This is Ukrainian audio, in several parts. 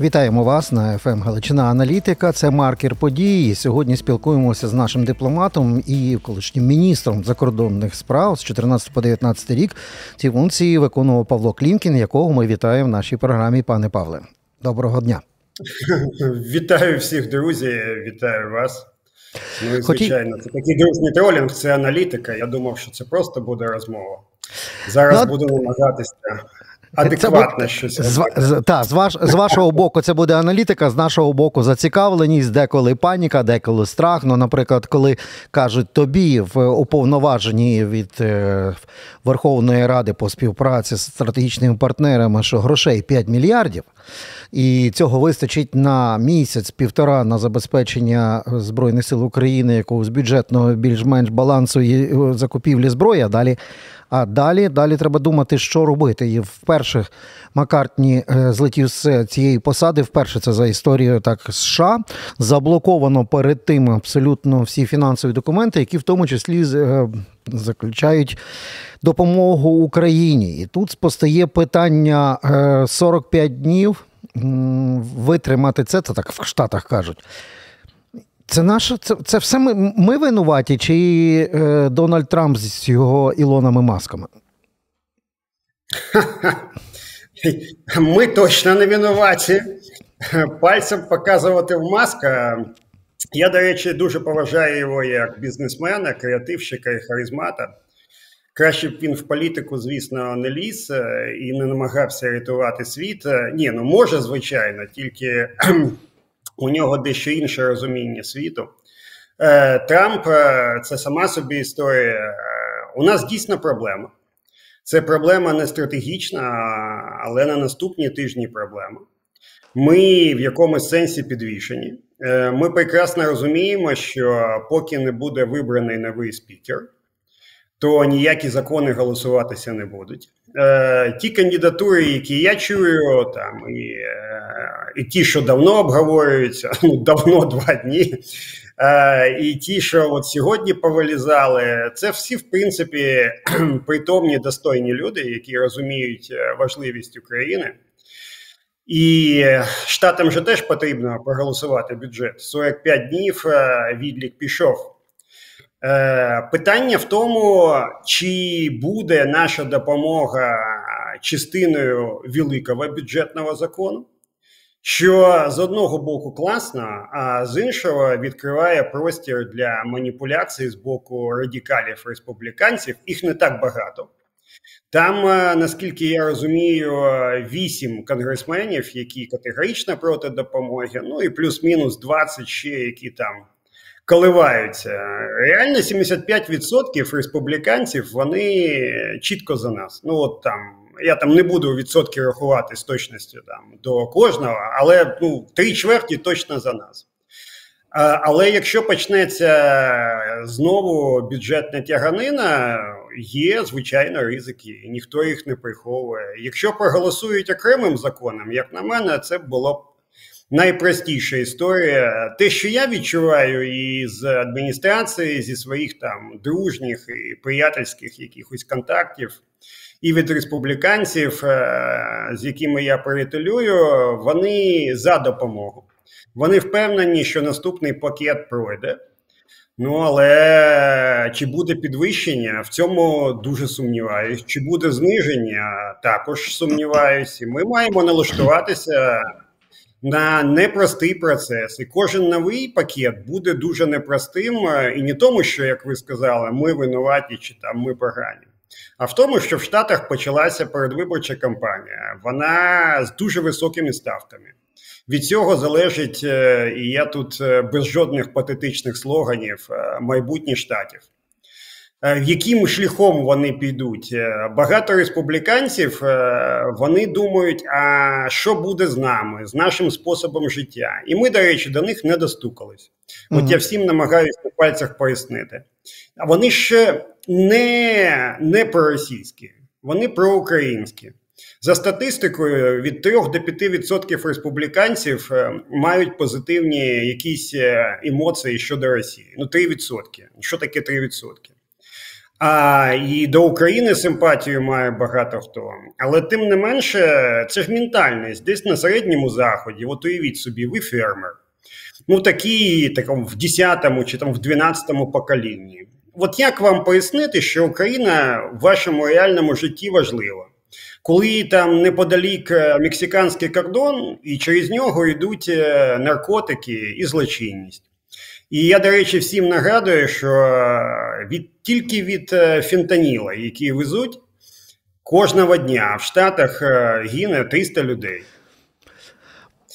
Вітаємо вас на ФМ Галичина Аналітика. Це маркер події. Сьогодні спілкуємося з нашим дипломатом і колишнім міністром закордонних справ з 14 по 19 рік. Ці функції виконував Павло Клімкін, якого ми вітаємо в нашій програмі. Пане Павле, доброго дня. Вітаю всіх, друзі. Вітаю вас. Ну звичайно, це такий дружній тролінг, це аналітика. Я думав, що це просто буде розмова. Зараз ну, буду намагатися адекватно щось. З, з, та, з, ваш, з вашого боку, це буде аналітика, з нашого боку, зацікавленість, деколи паніка, деколи страх. Ну, наприклад, коли кажуть тобі в уповноваженні від е, Верховної Ради по співпраці з стратегічними партнерами, що грошей 5 мільярдів. І цього вистачить на місяць-півтора на забезпечення Збройних сил України якогось бюджетного більш-менш балансу і закупівлі зброї. А далі а далі далі треба думати, що робити. І вперше Маккартні е, злетів з цієї посади. Вперше це за історією так США заблоковано перед тим абсолютно всі фінансові документи, які в тому числі е, заключають допомогу Україні. І тут постає питання 45 днів витримати це, це так в Штатах кажуть. Це наше, це це все ми ми винуваті, чи е, Дональд Трамп з його ілонами масками? Ми точно не винуваті. Пальцем показувати в маска. Я, до речі, дуже поважаю його як бізнесмена, креативщика і харизмата. Краще б він в політику, звісно, не ліз е, і не намагався рятувати світ. Е, ні, ну може, звичайно, тільки у нього дещо інше розуміння світу. Е, Трамп це сама собі історія. У нас дійсно проблема. Це проблема не стратегічна, але на наступні тижні проблема. Ми в якомусь сенсі підвішені. Ми прекрасно розуміємо, що поки не буде вибраний новий спікер то ніякі закони голосуватися не будуть. Е, Ті кандидатури, які я чую, там і е, і ті, що давно обговорюються, ну давно два дні, е, і ті, що от сьогодні повилізали, це всі, в принципі, притомні достойні люди, які розуміють важливість України. І штатам же теж потрібно проголосувати бюджет. 45 днів відлік пішов. Е, питання в тому, чи буде наша допомога частиною великого бюджетного закону, що з одного боку класно, а з іншого відкриває простір для маніпуляцій з боку радикалів республіканців. Їх не так багато. Там, е, наскільки я розумію, вісім конгресменів, які категорично проти допомоги, ну і плюс-мінус 20 ще, які там коливаються. Реально 75% республіканців вони чітко за нас. Ну от там я там не буду відсотки рахувати з точністю там до кожного, але ну три чверті точно за нас. Але якщо почнеться знову бюджетна тяганина, є звичайно ризики, і ніхто їх не приховує. Якщо проголосують окремим законом, як на мене, це було б найпростіша історія. Те, що я відчуваю із адміністрації, зі своїх там дружніх і приятельських якихось контактів, і від республіканців, е, з якими я приятелюю, вони за допомогу. Вони впевнені, що наступний пакет пройде. Ну, але чи буде підвищення? В цьому дуже сумніваюсь. Чи буде зниження? Також сумніваюся. Ми маємо налаштуватися на непростий процес, і кожен новий пакет буде дуже непростим, е, і не тому, що як ви сказали, ми винуваті чи там ми погані. А в тому, що в Штатах почалася передвиборча кампанія, вона з дуже високими ставками. Від цього залежить, е, і я тут е, без жодних патетичних слоганів майбутнє штатів. Е, яким шляхом вони підуть? Е, багато республіканців е, вони думають, а що буде з нами, з нашим способом життя. І ми, до речі, до них не достукались. От mm я всім намагаюся на пальцях пояснити. А вони ще не, не проросійські, вони проукраїнські. За статистикою, від 3 до 5% республіканців мають позитивні якісь емоції щодо Росії. Ну, 3%. Що таке 3%? А і до України симпатію має багато хто. Але тим не менше, це ж ментальність десь на середньому заході. От уявіть собі, ви фермер. Ну, такі такому в 10-му чи там в 12-му поколінні. От як вам пояснити, що Україна в вашому реальному житті важлива? Коли там неподалік е, мексиканський кордон, і через нього йдуть е, наркотики і злочинність. І я, до речі, всім нагадую, що е, від, тільки від фентаніла, який везуть, кожного дня в Штатах гине 300 людей.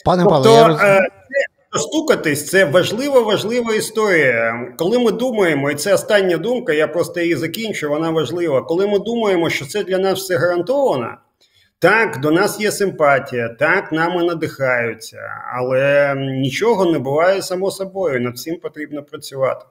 Пане тобто, Павло, я роз... Стукатись це важлива, важлива історія. Коли ми думаємо, і це остання думка, я просто її закінчу, вона важлива. Коли ми думаємо, що це для нас все гарантовано, так, до нас є симпатія, так, нами надихаються, але нічого не буває само собою. Над цим потрібно працювати.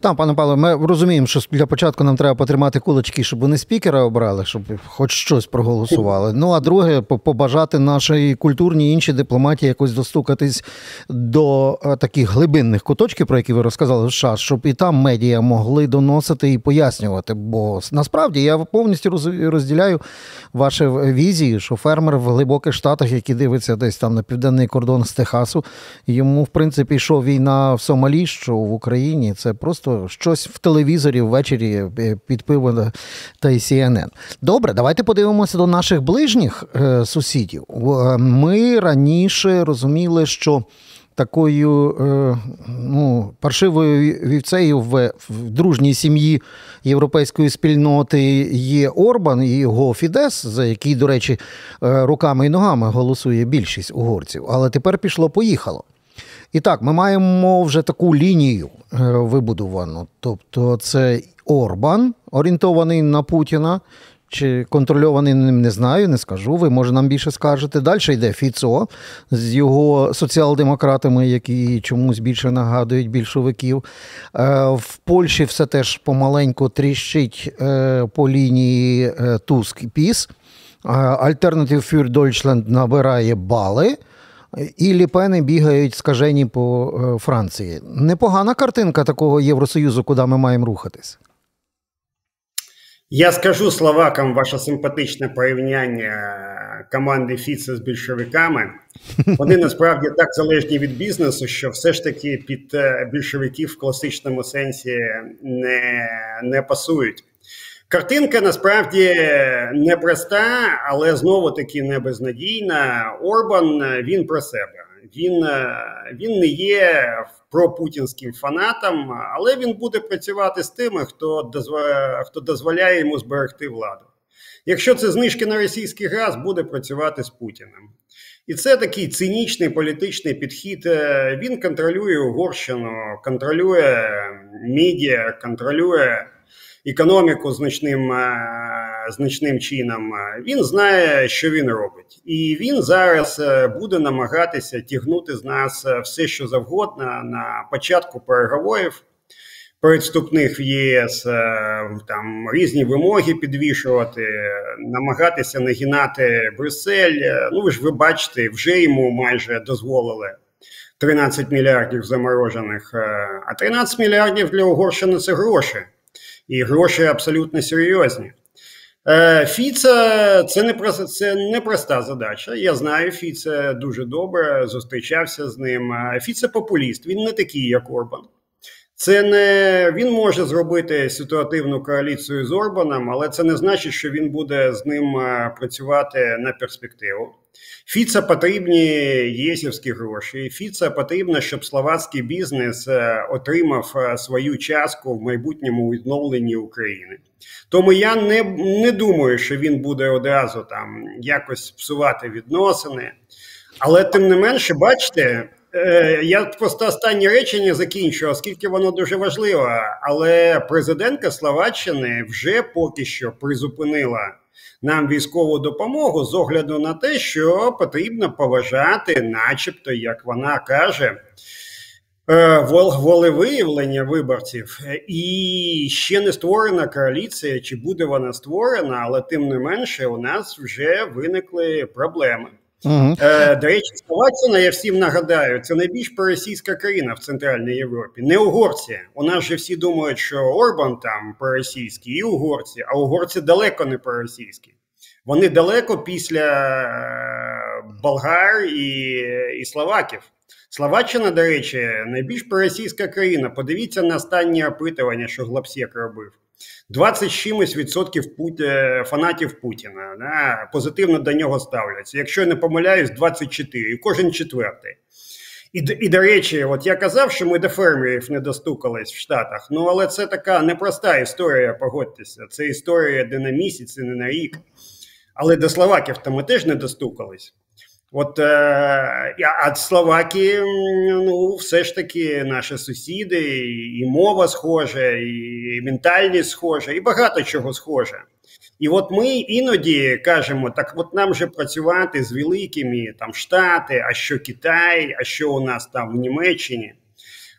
Так, пане Павло, ми розуміємо, що для початку нам треба потримати кулочки, щоб вони спікера обрали, щоб хоч щось проголосували. Ну а друге, побажати нашій культурній іншій дипломатії якось достукатись до е, таких глибинних куточків, про які ви розказали в США, щоб і там медіа могли доносити і пояснювати. Бо насправді я повністю розділяю ваші візії, що фермер в глибоких штатах, який дивиться десь там на південний кордон з Техасу, йому в принципі що війна в Сомалі, що в Україні. Це просто щось в телевізорі ввечері е, під пиво та й CNN. Добре, давайте подивимося до наших ближніх е, сусідів. Е, ми раніше розуміли, що. Такою ну, паршивою вівцею в, в дружній сім'ї європейської спільноти є Орбан і його Фідес, за який, до речі, руками і ногами голосує більшість угорців. Але тепер пішло-поїхало. І так, ми маємо вже таку лінію е, вибудовану. Тобто, це Орбан, орієнтований на Путіна. Чи контрольований ним не знаю, не скажу. Ви може нам більше скажете. Далі йде Фіцо з його соціал-демократами, які чомусь більше нагадують більшовиків. Е, в Польщі все теж помаленьку тріщить е, по лінії Туск і Піс. Alternative für Deutschland набирає бали і ліпени бігають скажені по е, Франції. Непогана картинка такого Євросоюзу, куди ми маємо рухатись. Я скажу словакам ваше симпатичне порівняння команди Фіца з більшовиками. Вони насправді так залежні від бізнесу, що все ж таки під е, більшовиків в класичному сенсі не, не пасують. Картинка насправді непроста, але знову таки не безнадійна. Орбан він про себе. Він він не є пропутінським фанатом, але він буде працювати з тими, хто хто дозволяє йому зберегти владу. Якщо це знижки на російський газ, буде працювати з Путіним. І це такий цинічний політичний підхід. Він контролює Угорщину, контролює медіа, контролює економіку значним е, значним чином. Він знає, що він робить, і він зараз е, буде намагатися тягнути з нас е, все, що завгодно на початку переговорів. Передступних в ЄС там різні вимоги підвішувати, намагатися нагинати Брюссель. Ну ви ж ви бачите, вже йому майже дозволили 13 мільярдів заморожених, а 13 мільярдів для Угорщини це гроші і гроші абсолютно серйозні. Фіце Фіца це не проста, це непроста задача. Я знаю Фіце дуже добре, зустрічався з ним. Фіце популіст, він не такий, як Орбан. Це не він може зробити ситуативну коаліцію з Орбаном, але це не значить, що він буде з ним е, працювати на перспективу. Фіца потрібні єсівські гроші. Фіца потрібно, щоб словацький бізнес е, отримав е, свою частку в майбутньому відновленні України. Тому я не не думаю, що він буде одразу там якось псувати відносини. Але тим не менше, бачите, я просто останнє речення закінчу, оскільки воно дуже важливе. Але президентка Словаччини вже поки що призупинила нам військову допомогу з огляду на те, що потрібно поважати, начебто, як вона каже. Е, волевиявлення виборців, і ще не створена коаліція, чи буде вона створена, але тим не менше, у нас вже виникли проблеми. Угу. Е, До речі, Словаччина, я всім нагадаю, це найбільш проросійська країна в Центральній Європі. Не угорці. У нас же всі думають, що Орбан там проросійський і угорці, а угорці далеко не проросійські. Вони далеко після е, болгар і, і словаків. Словаччина, до речі, найбільш проросійська країна. Подивіться на останнє опитування, що Глапсєк робив. 20 чимось відсотків е, фанатів Путіна да, позитивно до нього ставляться. Якщо я не помиляюсь, 24, і кожен четвертий. І, і до речі, от я казав, що ми до фермерів не достукались в Штатах. Ну але це така непроста історія, погодьтеся. Це історія не на місяць, не на рік. Але до словаків то ми теж не достукались. От е, а Словакії, ну, все ж таки наші сусіди, і мова схожа, і ментальність схожа, і багато чого схоже. І от ми іноді кажемо, так от нам же працювати з великими там Штати, а що Китай, а що у нас там в Німеччині.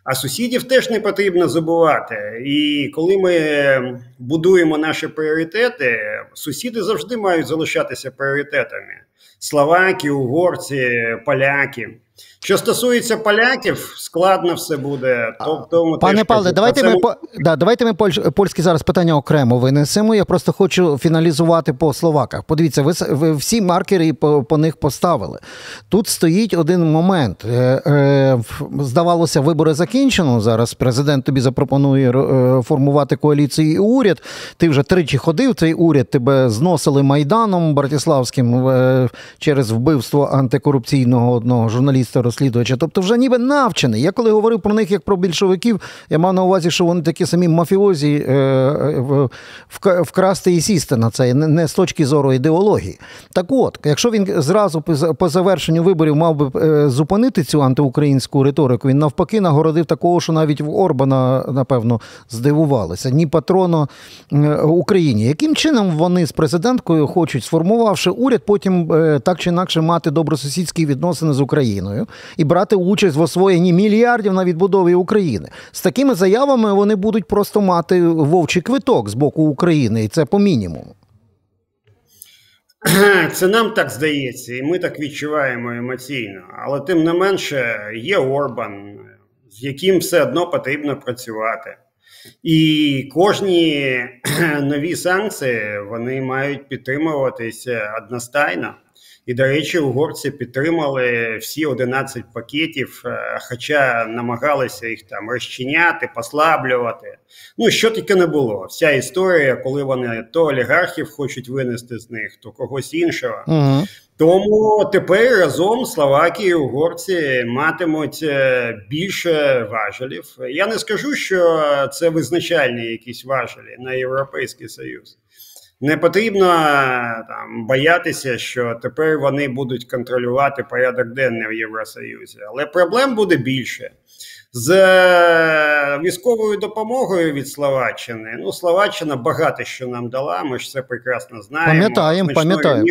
А сусідів теж не потрібно забувати. І коли ми будуємо наші пріоритети, сусіди завжди мають залишатися пріоритетами словаки, угорці, поляки. Що стосується поляків, складно все буде. Тобто, пане Павле, давайте ми по да, давайте ми поль... польські зараз питання окремо винесемо. Я просто хочу фіналізувати по словаках. Подивіться, ви ви всі маркери по, по них поставили. Тут стоїть один момент. Е, е, Здавалося, вибори закінчено. Зараз президент тобі запропонує е, формувати коаліцію і уряд. Ти вже тричі ходив. Цей уряд тебе зносили майданом Братиславським е, через вбивство антикорупційного одного журналіста розслідувача. Тобто, вже ніби навчений. Я коли говорив про них як про більшовиків, я мав на увазі, що вони такі самі мафіозі е, е, вкрасти і сісти на це, не з точки зору ідеології. Так от, якщо він зразу по завершенню виборів мав би е, зупинити цю антиукраїнську риторику, він навпаки нагородив такого, що навіть в Орбана, напевно, здивувалися. Ні патрону Україні. Яким чином вони з президенткою хочуть, сформувавши уряд, потім так чи інакше мати добросусідські відносини з Україною? І брати участь в освоєнні мільярдів на відбудові України. З такими заявами вони будуть просто мати вовчий квиток з боку України, і це по мінімуму. Це нам так здається, і ми так відчуваємо емоційно. Але тим не менше є Орбан, з яким все одно потрібно працювати. І кожні нові санкції вони мають підтримуватися одностайно. І, до речі, угорці підтримали всі 11 пакетів, е, хоча намагалися їх там розчиняти, послаблювати. Ну що тільки не було. Вся історія, коли вони то олігархів хочуть винести з них, то когось іншого. Угу. Тому тепер разом Словакії і угорці матимуть е, більше важелів. Я не скажу, що це визначальні якісь важелі на Європейський Союз. Не потрібно там боятися, що тепер вони будуть контролювати порядок денний в Євросоюзі, але проблем буде більше. З е, військовою допомогою від Словаччини. Ну, Словаччина багато що нам дала. Ми ж це прекрасно знаємо. Пам'ятаємо, пам'ятаємо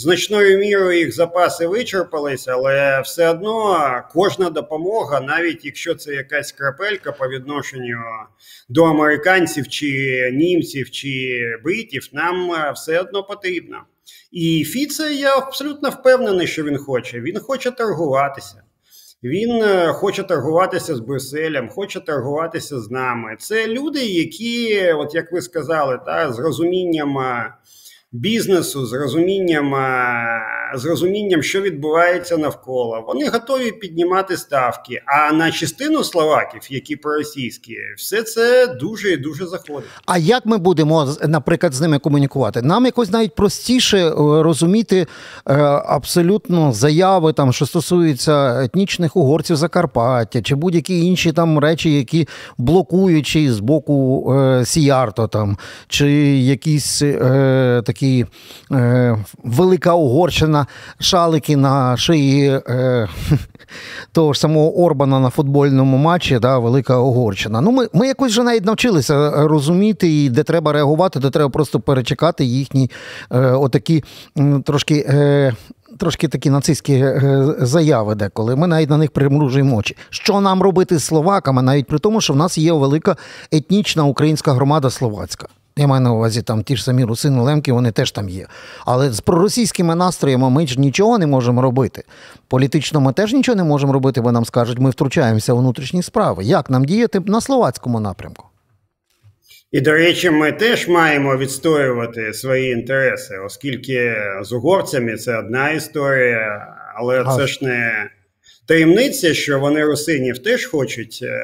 значною мірою їх запаси вичерпались, але все одно кожна допомога, навіть якщо це якась крапелька по відношенню до американців чи німців чи бритів, нам е, все одно потрібна. І Фіце, я абсолютно впевнений, що він хоче. Він хоче торгуватися. Він е, хоче торгуватися з Брюсселем, хоче торгуватися з нами. Це люди, які, от як ви сказали, та з розумінням е, бізнесу, з розумінням, з розумінням, що відбувається навколо. Вони готові піднімати ставки. А на частину словаків, які проросійські, все це дуже і дуже заходить. А як ми будемо, наприклад, з ними комунікувати? Нам якось навіть простіше е, розуміти е, абсолютно заяви, там що стосуються етнічних угорців Закарпаття чи будь-які інші там речі, які блокуючі з боку е, Сіярто, там чи якісь такі такі е, велика Угорщина, шалики на шиї е, того ж самого Орбана на футбольному матчі, да, Велика Угорщина. Ну, Ми ми якось вже навіть навчилися розуміти, де треба реагувати, де треба просто перечекати їхні е, отакі трошки. Е, Трошки такі нацистські е, заяви, деколи ми навіть на них примружуємо очі. Що нам робити з словаками, навіть при тому, що в нас є велика етнічна українська громада словацька. Я маю на увазі там ті ж самі русини Лемки, вони теж там є. Але з проросійськими настроями ми ж нічого не можемо робити. Політично ми теж нічого не можемо робити, бо нам скажуть, ми втручаємося у внутрішні справи. Як нам діяти на словацькому напрямку? І, до речі, ми теж маємо відстоювати свої інтереси, оскільки з угорцями це одна історія, але це ж не таємниця, що вони русинів теж хочуть е,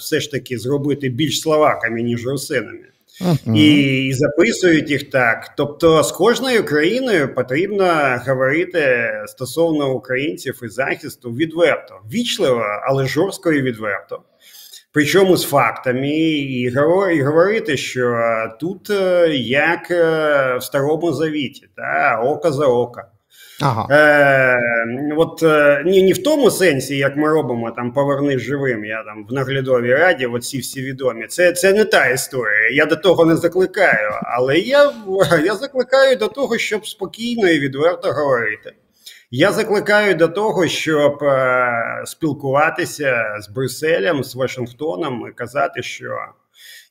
все ж таки зробити більш словаками, ніж русинами. Uh-huh. І, записують їх так. Тобто, з кожною країною потрібно говорити стосовно українців і захисту відверто, вічливо, але жорстко і відверто. Причому з фактами, і говорити, що тут е, як е, в старому завіті, та око за око. Ага. Е, от е, ні, ні в тому сенсі, як ми робимо там повернись живим. Я там в наглядовій раді, оці всі відомі. Це це не та історія. Я до того не закликаю, але я, я закликаю до того, щоб спокійно і відверто говорити. Я закликаю до того, щоб е, спілкуватися з Брюсселем, з Вашингтоном і казати, що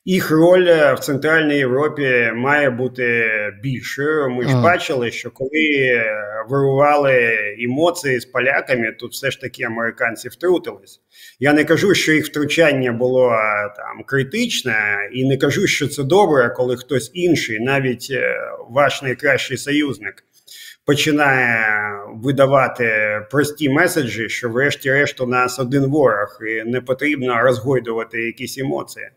їх роль в Центральній Європі має бути більшою. Ми ж бачили, що коли вирували емоції з поляками, тут все ж таки американці втрутились. Я не кажу, що їх втручання було там критичне, і не кажу, що це добре, коли хтось інший, навіть е, ваш найкращий союзник починає видавати прості меседжі, що, врешті-решт, у нас один ворог, і не потрібно розгойдувати якісь емоції.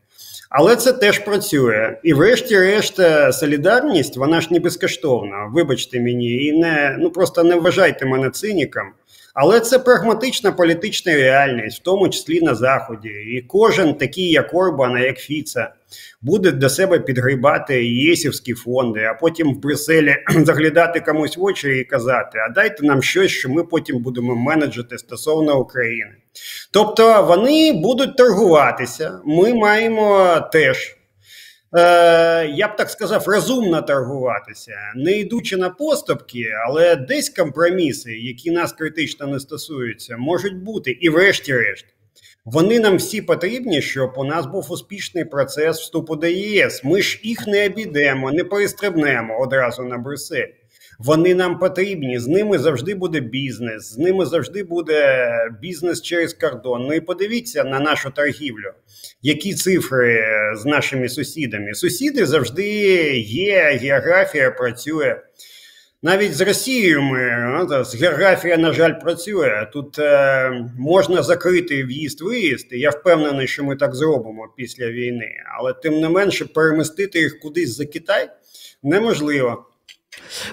Але це теж працює. І, врешті-решт, е, солідарність, вона ж не безкоштовна. Вибачте мені, і не ну просто не вважайте мене циніком. Але це прагматична політична реальність, в тому числі на Заході. І кожен такий, як Орбана, як Фіца, буде до себе підгрібати єсівські фонди, а потім в Брюсселі заглядати комусь в очі і казати: а дайте нам щось, що ми потім будемо менеджити стосовно України. Тобто вони будуть торгуватися. Ми маємо теж. Е, я б так сказав, розумно торгуватися, не йдучи на поступки, але десь компроміси, які нас критично не стосуються, можуть бути. І, врешті-решт, вони нам всі потрібні, щоб у нас був успішний процес вступу до ЄС. Ми ж їх не обійдемо, не перестрибнемо одразу на Брюссель. Вони нам потрібні. З ними завжди буде бізнес, з ними завжди буде бізнес через кордон. Ну і подивіться на нашу торгівлю. Які цифри з нашими сусідами? Сусіди завжди є, географія працює. Навіть з Росією ми ну, з географія, на жаль, працює. Тут е, можна закрити в'їзд-виїзд. Я впевнений, що ми так зробимо після війни, але тим не менше перемістити їх кудись за Китай неможливо.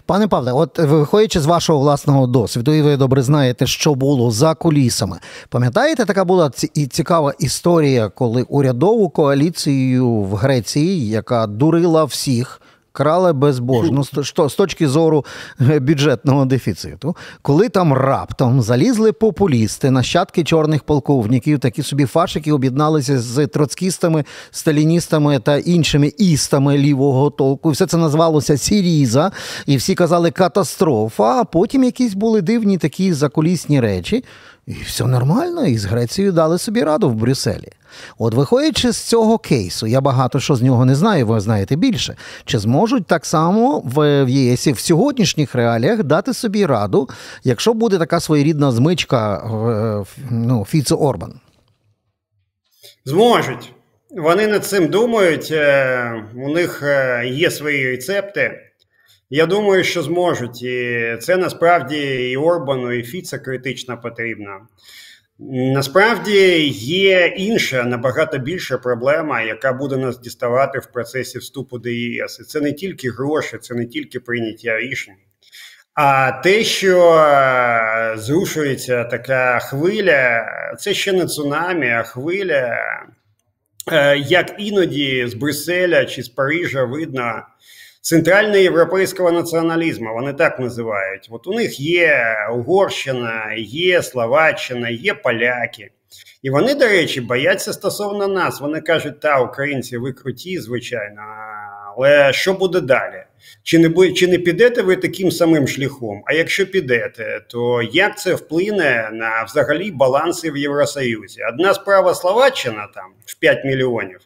Пане Павле, от виходячи з вашого власного досвіду, і ви добре знаєте, що було за кулісами. Пам'ятаєте, така була і цікава історія, коли урядову коаліцію в Греції, яка дурила всіх крали безбожно з точки зору е, бюджетного дефіциту, коли там раптом залізли популісти, нащадки чорних полковників, такі собі фашики об'єдналися з троцкістами, сталіністами та іншими істами лівого толку. Все це назвалося Сіріза, і всі казали катастрофа. А потім якісь були дивні такі закулісні речі. І все нормально, і з Грецією дали собі раду в Брюсселі. От, виходячи з цього кейсу, я багато що з нього не знаю, ви знаєте більше. Чи зможуть так само в ЄСі в сьогоднішніх реаліях дати собі раду, якщо буде така своєрідна змичка ну, Фіцо Орбан? Зможуть. Вони над цим думають, е, у них е, є свої рецепти. Я думаю, що зможуть. І це насправді і Орбану, і Фіца критично потрібно. Насправді є інша набагато більша проблема, яка буде нас діставати в процесі вступу до ЄС. І Це не тільки гроші, це не тільки прийняття рішень, а те, що е, зрушується така хвиля, це ще не цунамі, а хвиля, е, як іноді з Брюсселя чи з Парижа видно центральноєвропейського націоналізму, вони так називають. От у них є Угорщина, є Словаччина, є поляки. І вони, до речі, бояться стосовно нас. Вони кажуть, та українці, ви круті, звичайно. Але що буде далі? Чи не чи не підете ви таким самим шляхом? А якщо підете, то як це вплине на взагалі баланси в Євросоюзі? Одна справа Словаччина там в 5 мільйонів.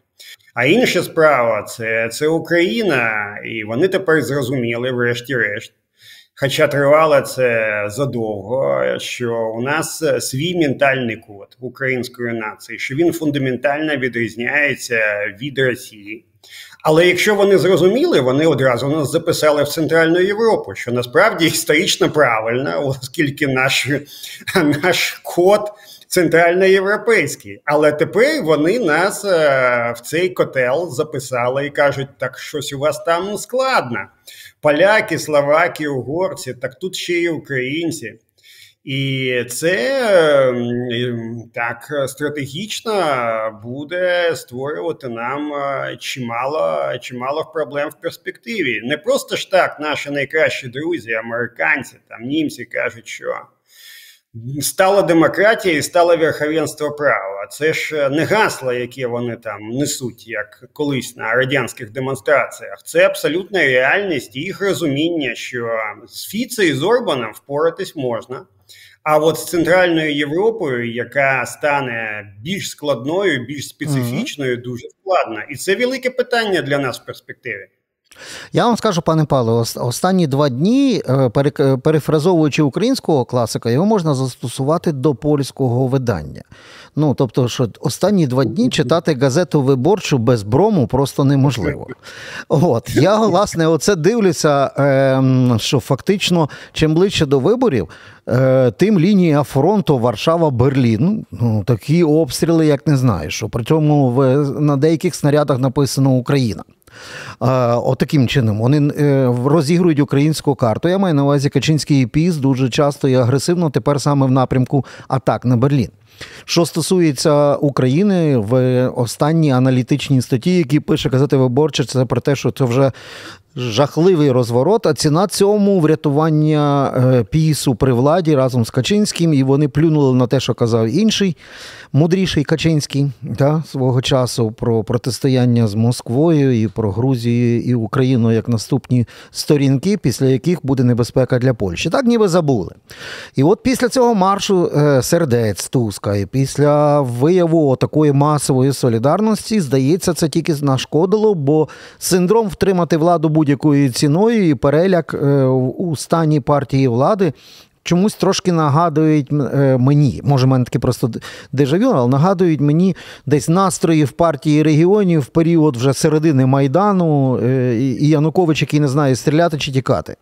А інша справа це, це Україна, і вони тепер зрозуміли, врешті-решт. Хоча тривало це задовго, що у нас свій ментальний код української нації, що він фундаментально відрізняється від Росії. Але якщо вони зрозуміли, вони одразу нас записали в Центральну Європу, що насправді історично правильно, оскільки наш, наш код центральноєвропейський. Але тепер вони нас е, в цей котел записали і кажуть, так щось у вас там складно. Поляки, словаки, угорці, так тут ще й українці. І це ем, так стратегічно буде створювати нам е, чимало чимало проблем в перспективі. Не просто ж так наші найкращі друзі, американці, там німці кажуть, що стала демократія і стало верховенство права. Це ж е, не гасло, яке вони там несуть, як колись на радянських демонстраціях. Це абсолютна реальність їх розуміння, що з Фіце і з Орбаном впоратись можна. А от з Центральною Європою, яка стане більш складною, більш специфічною, дуже складно. І це велике питання для нас в перспективі. Я вам скажу, пане Павло, останні два дні, е, перефразовуючи українського класика, його можна застосувати до польського видання. Ну, тобто, що останні два дні читати газету виборчу без брому просто неможливо. От я власне оце дивлюся, ем, що фактично, чим ближче до виборів, е, тим лінія фронту Варшава-Берлін. Ну такі обстріли, як не знаю, що при цьому на деяких снарядах написано Україна. Отаким чином вони е, розігрують українську карту. Я маю на увазі Качинський піс дуже часто і агресивно тепер саме в напрямку атак на Берлін. Що стосується України в останній аналітичній статті, які пише казати виборче, це про те, що це вже жахливий розворот. А ціна цьому врятування е, пісу при владі разом з Качинським, і вони плюнули на те, що казав інший мудріший Качинський та, свого часу про протистояння з Москвою і про Грузію і Україну як наступні сторінки, після яких буде небезпека для Польщі. Так ніби забули. І от після цього маршу е, сердець Туска, і після вияву такої масової солідарності, здається, це тільки нашкодило, бо синдром втримати владу будь-якою ціною і переляк е, у стані партії влади чомусь трошки нагадують е, мені, може, в мене таке просто дежавю, але нагадують мені десь настрої в партії регіонів в період вже середини Майдану е, і Янукович, який не знає, стріляти чи тікати.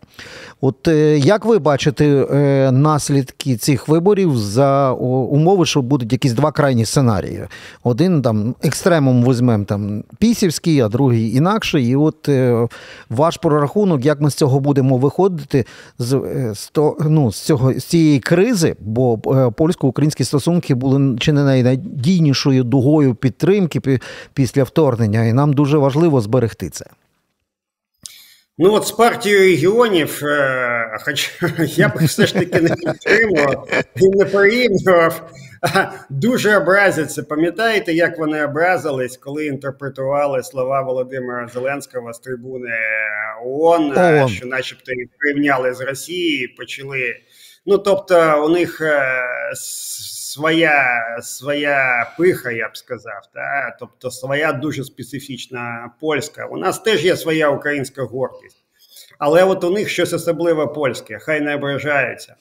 От е, як ви бачите наслідки цих виборів за умови, що будуть якісь два крайні сценарії? Один там екстремум візьмемо там пісівський, а другий інакший. І от ваш прорахунок, як ми з цього будемо виходити з, з, ну, з цього з цієї кризи, бо е, польсько-українські стосунки були чи не найнадійнішою дугою підтримки після вторгнення, і нам дуже важливо зберегти це. Ну от з партією регіонів, е, хоч я б все ж таки не підтримував і не порівнював, дуже образяться. Пам'ятаєте, як вони образились, коли інтерпретували слова Володимира Зеленського з трибуни ООН, ООН. що, начебто, їх порівняли з Росією, почали Ну тобто, у них е, своя своя пиха, я б сказав, та? тобто своя дуже специфічна польська. У нас теж є своя українська гордість, але от у них щось особливе польське, хай не ображаються.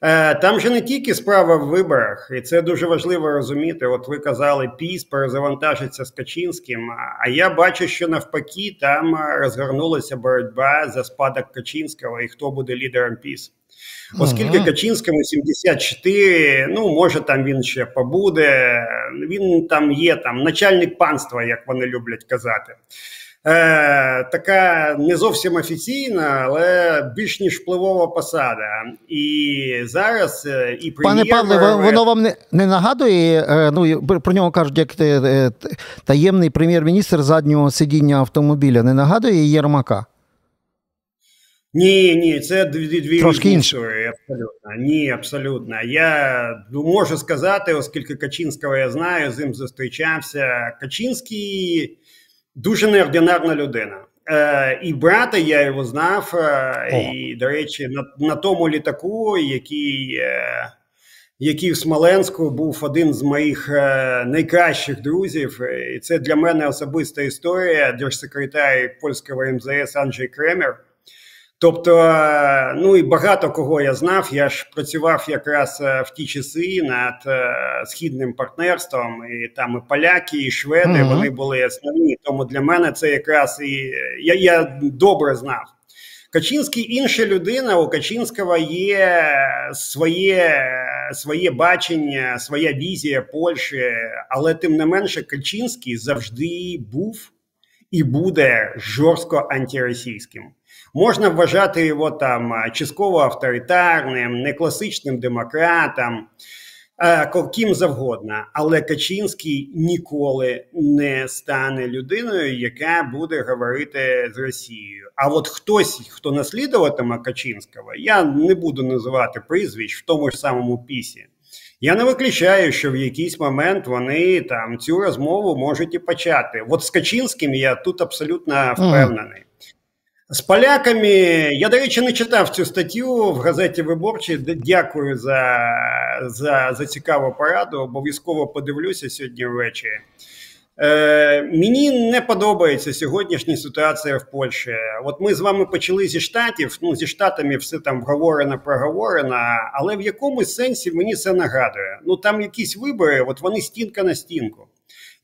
Е, там же не тільки справа в виборах, і це дуже важливо розуміти. От ви казали, піс перезавантажиться з Качинським. А я бачу, що навпаки там розгорнулася боротьба за спадок Качинського і хто буде лідером піс. Оскільки. Качинському 74, ну може там він ще побуде, він там є там начальник панства, як вони люблять казати. Е, Така не зовсім офіційна, але більш ніж впливова посада. І зараз е, і прем'єр... Пане Павле, воно вам не не нагадує. Е, ну про нього кажуть, як е, таємний прем'єр-міністр заднього сидіння автомобіля. Не нагадує Єрмака? Ні, ні, це дві дві Трошки історії, абсолютно. Ні, абсолютно. Я можу сказати, оскільки Качинського я знаю, з ним зустрічався. Качинський дуже неординарна людина. Е, І брата я його знав. Е, і, до речі, на на тому літаку, який е, який в Смоленську був один з моїх е, найкращих друзів. І це для мене особиста історія. Держсекретар польського МЗС Анджей Кремер. Тобто, е, ну і багато кого я знав. Я ж працював якраз е, в ті часи над е, східним партнерством, і там і поляки, і шведи mm-hmm. вони були основні. Тому для мене це якраз і я, я добре знав. Качинський інша людина. У Качинського є своє своє бачення, своя візія Польщі, але тим не менше, Качинський завжди був і буде жорстко антиросійським. Можна вважати його там частково авторитарним, некласичним демократом, ким завгодно, але Качинський ніколи не стане людиною, яка буде говорити з Росією. А от хтось, хто наслідуватиме Качинського, я не буду називати прізвищ в тому ж самому пісі. Я не виключаю, що в якийсь момент вони там цю розмову можуть і почати. От з Качинським я тут абсолютно впевнений. З поляками я, до речі, не читав цю статтю в газеті Виборчій. Дякую за за, за цікаву пораду. Обов'язково подивлюся сьогодні ввечері. Е, Мені не подобається сьогоднішня ситуація в Польщі. От ми з вами почали зі штатів. Ну зі штатами все там вговорено, проговорено, але в якомусь сенсі мені це нагадує. Ну там якісь вибори, от вони стінка на стінку.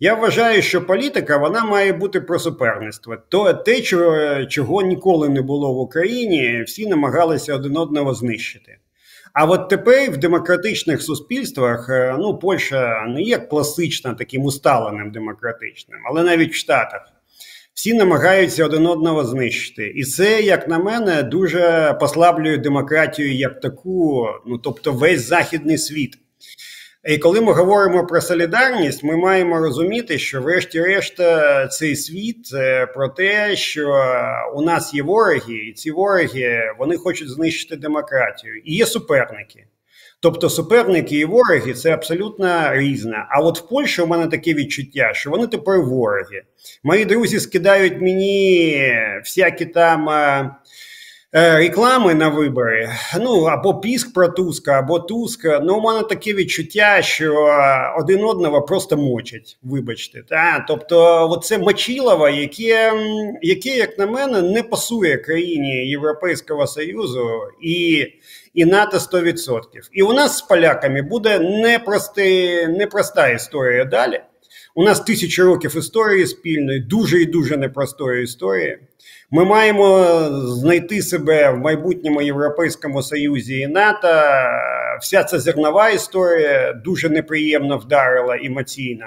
Я вважаю, що політика вона має бути про суперництво. То те, чого, чого ніколи не було в Україні, всі намагалися один одного знищити. А от тепер в демократичних суспільствах е, ну Польща не є класично таким усталеним демократичним, але навіть в Штатах всі намагаються один одного знищити. І це, як на мене, дуже послаблює демократію як таку, ну тобто весь західний світ. І коли ми говоримо про солідарність, ми маємо розуміти, що, врешті-решт, цей світ про те, що у нас є вороги, і ці вороги вони хочуть знищити демократію. І є суперники. Тобто суперники і вороги це абсолютно різне. А от в Польщі у мене таке відчуття, що вони тепер вороги. Мої друзі скидають мені всякі там. Е, реклами на вибори, ну або піск про Туска, або Туска. Ну, у мене таке відчуття, що один одного просто мочать. Вибачте, та тобто, оце Мочилово, яке, яке, як на мене, не пасує країні Європейського Союзу і і НАТО 100%. І у нас з поляками буде непрости, непроста історія далі. У нас тисячі років історії спільної, дуже і дуже непростої історії. Ми маємо знайти себе в майбутньому Європейському Союзі і НАТО. Вся ця зернова історія дуже неприємно вдарила емоційно.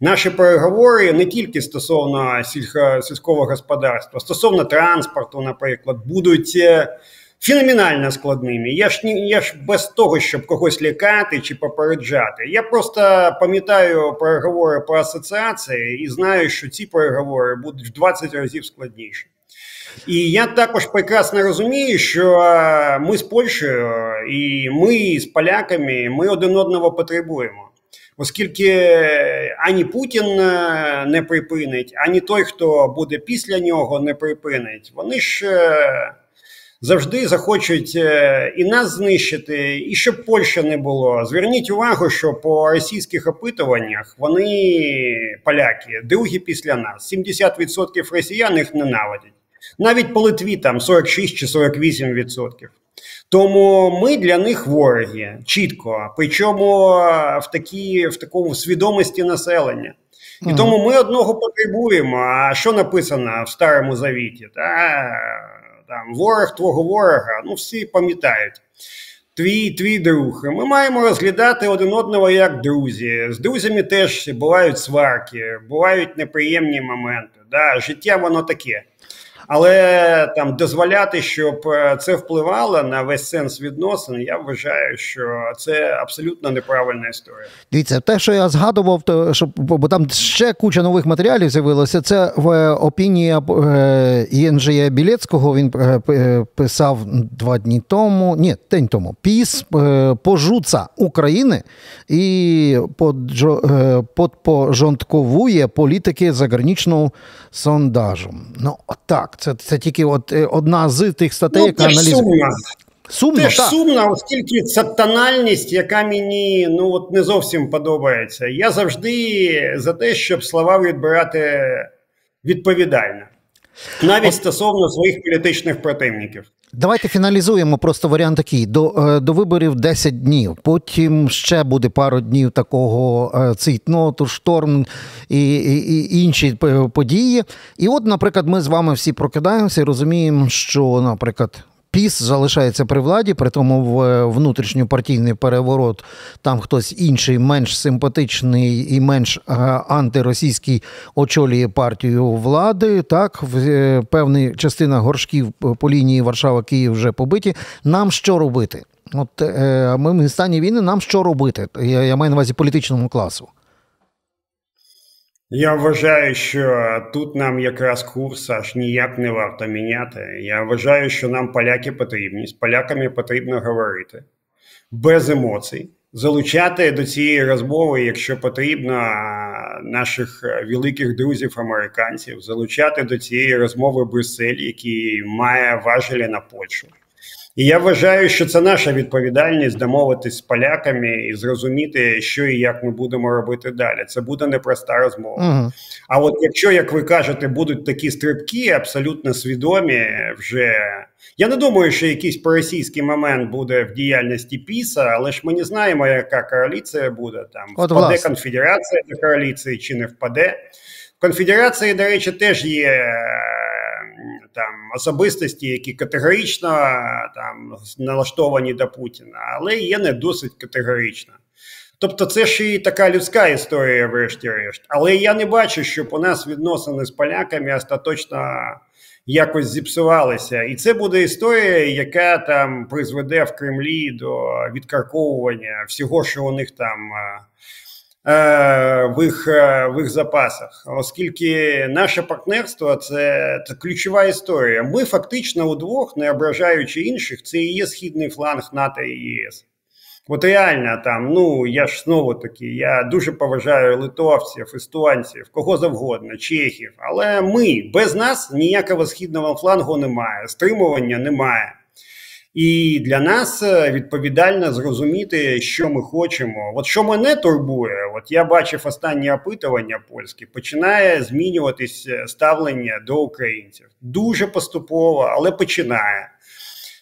Наші переговори не тільки стосовно сільсько, сільського господарства, стосовно транспорту, наприклад, будуть е, феноменально складними. Я ж я ж без того, щоб когось лякати чи попереджати. Я просто пам'ятаю переговори по асоціації і знаю, що ці переговори будуть в 20 разів складніші. І я також прекрасно розумію, що ми з Польщею і ми з поляками ми один одного потребуємо. Оскільки ані Путін е, не припинить, ані той, хто буде після нього, не припинить. Вони ж е, завжди захочуть е, і нас знищити, і щоб Польща не було. Зверніть увагу, що по російських опитуваннях вони поляки, другі після нас. 70% росіян їх ненавидять. Навіть по Литві там 46 чи 48 відсотків. Тому ми для них вороги чітко, причому в такій, в такому свідомості населення. І тому ми одного потребуємо. А що написано в Старому Завіті? Та, там, Ворог твого ворога, ну всі пам'ятають. Твій твій друг. Ми маємо розглядати один одного як друзі. З друзями теж бувають сварки, бувають неприємні моменти. Да, Життя воно таке. Але там дозволяти, щоб е, це впливало на весь сенс відносин, я вважаю, що це абсолютно неправильна історія. Дивіться, те, що я згадував, то що бо там ще куча нових матеріалів з'явилося. Це в опінії е, Єнджія Білецького. Він е, писав два дні тому, ні, день тому піс пожуца України і подпожонтковує політики заграничного сондажу. Ну, так. Це це тільки от е, одна з тих статей, ну, яка аналізує. Сумно, Теж так. сумно, оскільки це тональність, яка мені ну от не зовсім подобається. Я завжди за те, щоб слова відбирати відповідально, навіть стосовно своїх політичних противників. Давайте фіналізуємо просто варіант такий: до е, до виборів 10 днів. Потім ще буде пару днів такого е, цейтноту, шторм і, і, і інші події. І от, наприклад, ми з вами всі прокидаємося і розуміємо, що, наприклад, Піс залишається при владі, при тому в е, внутрішньопартійний переворот там хтось інший, менш симпатичний і менш е, антиросійський очолює партію влади. Так, е, певна частина горшків по лінії Варшава-Київ вже побиті. Нам що робити? От ми в стані війни. Нам що робити? Я, я маю на увазі політичному класу. Я вважаю, що тут нам якраз курс аж ніяк не варто міняти. Я вважаю, що нам поляки потрібні. З поляками потрібно говорити без емоцій, залучати до цієї розмови, якщо потрібно, наших великих друзів-американців, залучати до цієї розмови Брюссель, який має важелі на Польщу. І я вважаю, що це наша відповідальність домовитись з поляками і зрозуміти, що і як ми будемо робити далі. Це буде непроста розмова. Uh-huh. А от якщо, як ви кажете, будуть такі стрибки, абсолютно свідомі, вже я не думаю, що якийсь проросійський момент буде в діяльності Піса, але ж ми не знаємо, яка коаліція буде там. От, впаде власне. конфедерація до коаліції чи не впаде. В конфедерації, до речі, теж є там особистості, які категорично там налаштовані до Путіна, але є не досить категорично. Тобто, це ж і така людська історія, врешті-решт. Але я не бачу, щоб у нас відносини з поляками остаточно якось зіпсувалися. І це буде історія, яка там призведе в Кремлі до відкарковування всього, що у них там Е, в їх е, в їх запасах, оскільки наше партнерство це, це ключова історія. Ми фактично удвох, не ображаючи інших, це і є східний фланг НАТО і ЄС. От реально там, ну я ж знову таки, я дуже поважаю литовців, естонців, кого завгодно, чехів. Але ми без нас ніякого східного флангу немає, стримування немає. І для нас е, відповідально зрозуміти, що ми хочемо. От що мене турбує, от я бачив останні опитування польські, починає змінюватись е, ставлення до українців дуже поступово, але починає.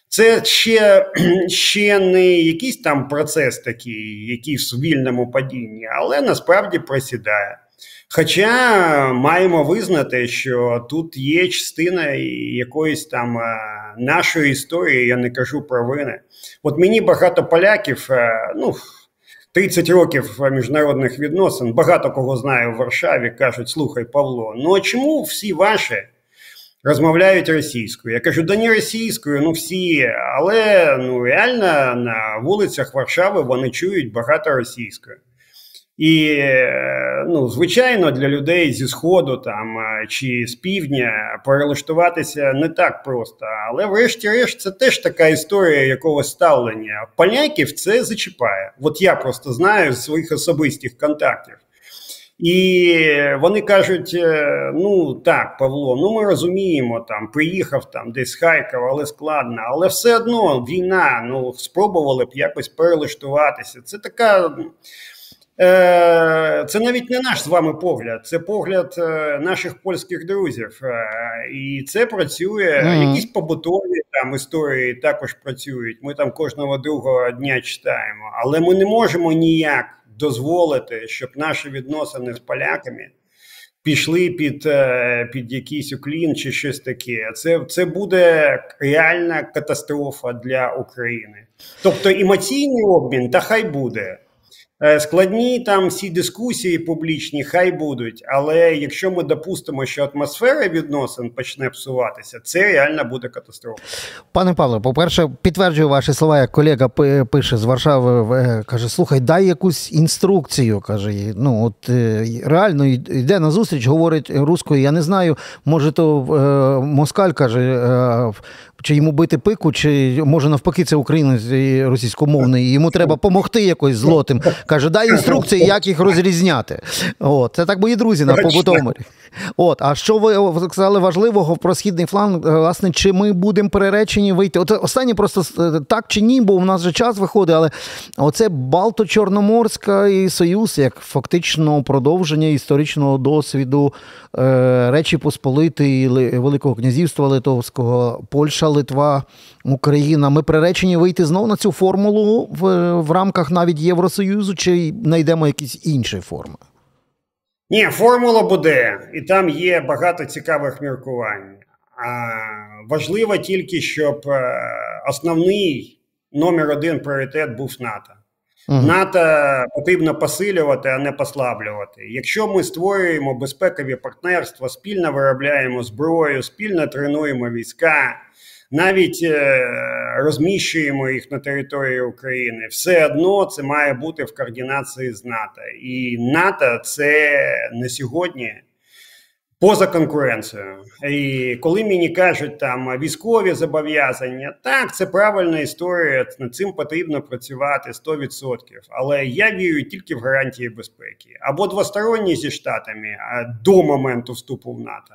Це ще ще не якийсь там процес такий, який в вільному падінні, але насправді просідає. Хоча маємо визнати, що тут є частина якоїсь там е, нашої історії, я не кажу про вини. От мені багато поляків, е, ну 30 років міжнародних відносин, багато кого знаю в Варшаві, кажуть: слухай, Павло, ну а чому всі ваші розмовляють російською? Я кажу, да не російською, ну всі, але ну реально на вулицях Варшави вони чують багато російською. І, е, ну, звичайно, для людей зі сходу там е, чи з півдня перелаштуватися не так просто. Але, врешті-решт, це теж така історія якогось ставлення. Поляків це зачіпає. От я просто знаю з своїх особистих контактів. І вони кажуть: е, ну так, Павло, ну ми розуміємо, там приїхав там десь з Харкова, але складно, але все одно війна. Ну спробували б якось перелаштуватися. Це така. Е, це навіть не наш з вами погляд, це погляд е, наших польських друзів, е, і це працює. Mm-hmm. Якісь побутові там історії також працюють. Ми там кожного другого дня читаємо, але ми не можемо ніяк дозволити, щоб наші відносини з поляками пішли під під якийсь уклін чи щось таке. Це, Це буде реальна катастрофа для України. Тобто емоційний обмін, та хай буде. Е, складні там всі дискусії публічні, хай будуть. Але якщо ми допустимо, що атмосфера відносин почне псуватися, це реально буде катастрофа. Пане Павло, по-перше, підтверджую ваші слова, як колега пише з Варшави, е, каже: слухай, дай якусь інструкцію. каже, ну от е, реально йде на зустріч, говорить рускою. Я не знаю, може, то Москаль каже чи йому бити пику, чи може навпаки, це українець російськомовний, і йому треба допомогти якось злотим. Каже, дай інструкції, як їх розрізняти. От, це так мої друзі на побутовому. От, а що ви сказали важливого про східний фланг, власне, чи ми будемо переречені вийти? От останнє просто так чи ні, бо у нас вже час виходить, але оце Балто-Чорноморська Союз, як фактично продовження історичного досвіду е, Речі Посполитої Великого князівства Литовського, Польща, Литва, Україна. Ми приречені вийти знову на цю формулу в, в рамках навіть Євросоюзу, чи знайдемо якісь інші форми? Ні, формула буде, і там є багато цікавих міркувань. А Важливо тільки, щоб е, основний номер один пріоритет був НАТО. Угу. НАТО потрібно посилювати, а не послаблювати. Якщо ми створюємо безпекові партнерства, спільно виробляємо зброю, спільно тренуємо війська, навіть е, розміщуємо їх на території України, все одно це має бути в координації з НАТО. І НАТО це на сьогодні поза конкуренцією. І коли мені кажуть там військові зобов'язання, так це правильна історія. Над цим потрібно працювати 100%. Але я вірю тільки в гарантії безпеки або двосторонні зі штатами до моменту вступу в НАТО.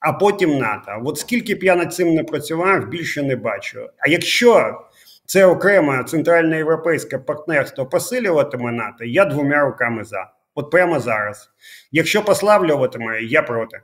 А потім НАТО. От скільки б я над цим не працював, більше не бачу. А якщо це окреме центральноєвропейське партнерство посилюватиме НАТО, я двома руками за. От прямо зараз. Якщо послаблюватиме, я проти.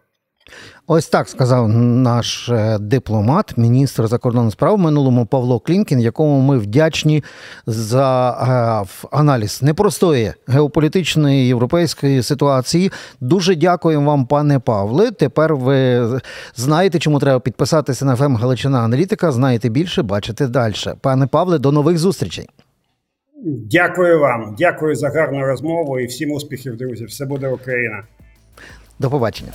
Ось так сказав наш е, дипломат, міністр закордонних справ в минулому Павло Клімкін, якому ми вдячні за е, аналіз непростої геополітичної європейської ситуації. Дуже дякуємо вам, пане Павле. Тепер ви знаєте, чому треба підписатися на ФМ Галичина Аналітика. Знаєте більше, бачите далі. Пане Павле, до нових зустрічей. Дякую вам, дякую за гарну розмову і всім успіхів, друзі. Все буде Україна. До побачення.